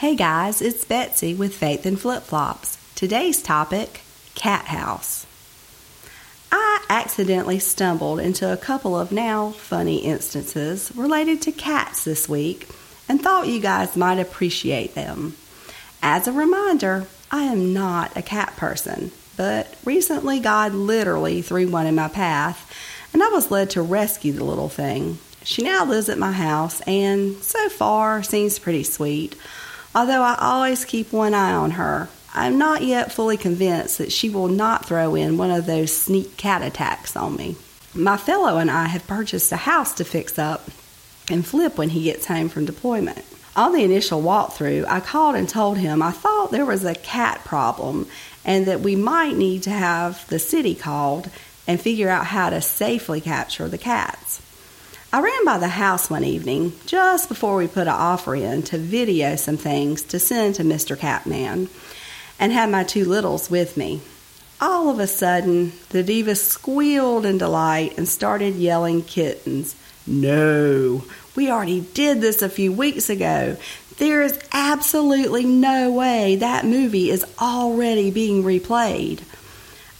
Hey guys, it's Betsy with Faith and Flip Flops. Today's topic Cat House. I accidentally stumbled into a couple of now funny instances related to cats this week and thought you guys might appreciate them. As a reminder, I am not a cat person, but recently God literally threw one in my path and I was led to rescue the little thing. She now lives at my house and so far seems pretty sweet Although I always keep one eye on her, I'm not yet fully convinced that she will not throw in one of those sneak cat attacks on me. My fellow and I have purchased a house to fix up and flip when he gets home from deployment. On the initial walkthrough, I called and told him I thought there was a cat problem and that we might need to have the city called and figure out how to safely capture the cats. I ran by the house one evening just before we put an offer in to video some things to send to Mr. Catman and had my two littles with me. All of a sudden, the diva squealed in delight and started yelling kittens. No, we already did this a few weeks ago. There is absolutely no way that movie is already being replayed.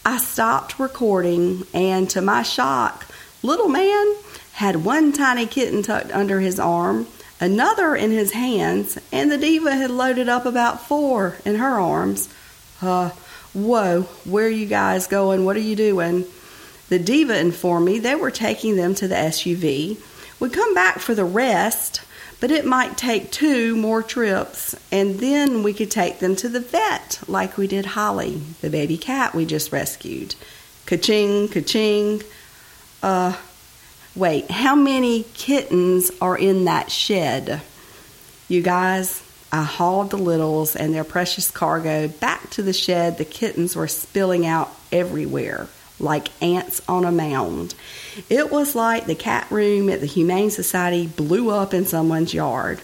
I stopped recording, and to my shock, little man had one tiny kitten tucked under his arm, another in his hands, and the diva had loaded up about four in her arms. Uh, whoa, where are you guys going? What are you doing? The diva informed me they were taking them to the SUV. We'd come back for the rest, but it might take two more trips, and then we could take them to the vet like we did Holly, the baby cat we just rescued. Ka-ching, ka-ching. Uh, Wait, how many kittens are in that shed? You guys, I hauled the littles and their precious cargo back to the shed. The kittens were spilling out everywhere like ants on a mound. It was like the cat room at the Humane Society blew up in someone's yard.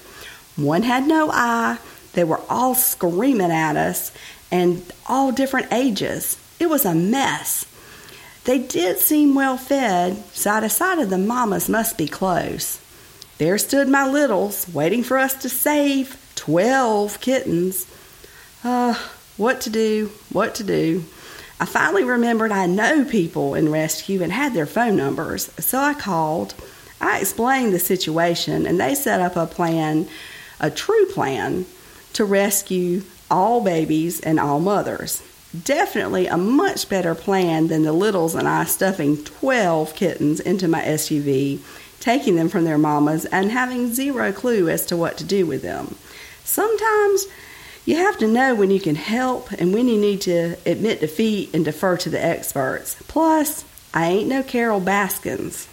One had no eye. They were all screaming at us and all different ages. It was a mess. They did seem well fed, so I decided the mamas must be close. There stood my littles, waiting for us to save twelve kittens. Uh, what to do, what to do. I finally remembered I know people in rescue and had their phone numbers, so I called. I explained the situation, and they set up a plan, a true plan, to rescue all babies and all mothers definitely a much better plan than the littles and I stuffing 12 kittens into my SUV, taking them from their mamas, and having zero clue as to what to do with them. Sometimes you have to know when you can help and when you need to admit defeat and defer to the experts. Plus, I ain't no Carole Baskins.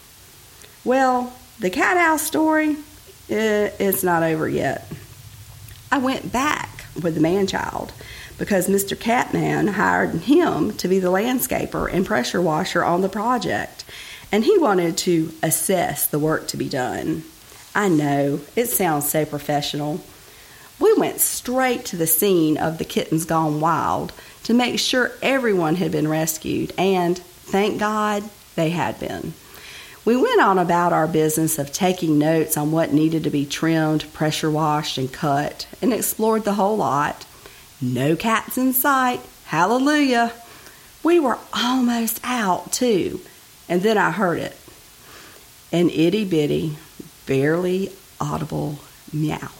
Well, the cat house story, eh, it's not over yet. I went back with the man child because Mr. Catman hired him to be the landscaper and pressure washer on the project, and he wanted to assess the work to be done. I know, it sounds so professional. We went straight to the scene of the kittens gone wild to make sure everyone had been rescued, and thank God they had been. We went on about our business of taking notes on what needed to be trimmed, pressure washed, and cut, and explored the whole lot. No cats in sight. Hallelujah. We were almost out, too. And then I heard it an itty bitty, barely audible meow.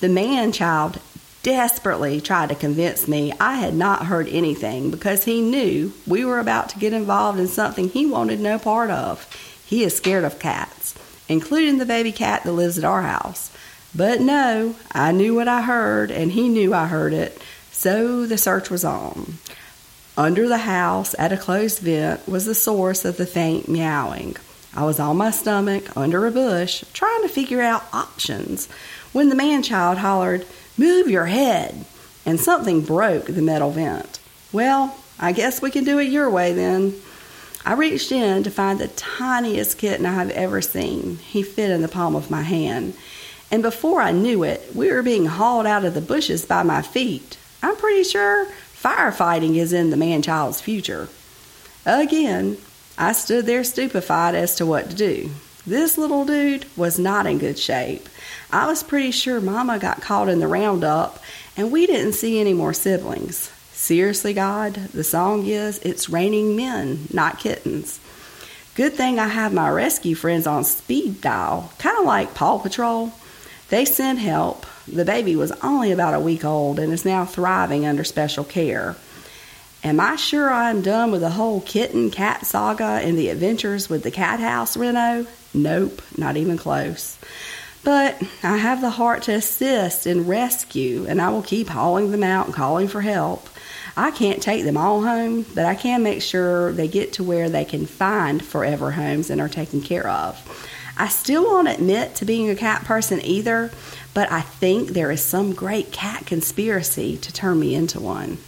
The man child desperately tried to convince me I had not heard anything because he knew we were about to get involved in something he wanted no part of. He is scared of cats, including the baby cat that lives at our house. But no, I knew what I heard, and he knew I heard it, so the search was on. Under the house, at a closed vent, was the source of the faint meowing. I was on my stomach, under a bush, trying to figure out options, when the man child hollered, Move your head! And something broke the metal vent. Well, I guess we can do it your way then. I reached in to find the tiniest kitten I have ever seen. He fit in the palm of my hand and before I knew it, we were being hauled out of the bushes by my feet. I'm pretty sure firefighting is in the man child's future. Again, I stood there stupefied as to what to do. This little dude was not in good shape. I was pretty sure Mama got caught in the roundup and we didn't see any more siblings. Seriously, God, the song is It's Raining Men, Not Kittens. Good thing I have my rescue friends on speed dial, kind of like Paw Patrol. They sent help. The baby was only about a week old and is now thriving under special care. Am I sure I'm done with the whole kitten cat saga and the adventures with the cat house reno? Nope, not even close. But I have the heart to assist and rescue, and I will keep hauling them out and calling for help. I can't take them all home, but I can make sure they get to where they can find forever homes and are taken care of. I still won't admit to being a cat person either, but I think there is some great cat conspiracy to turn me into one.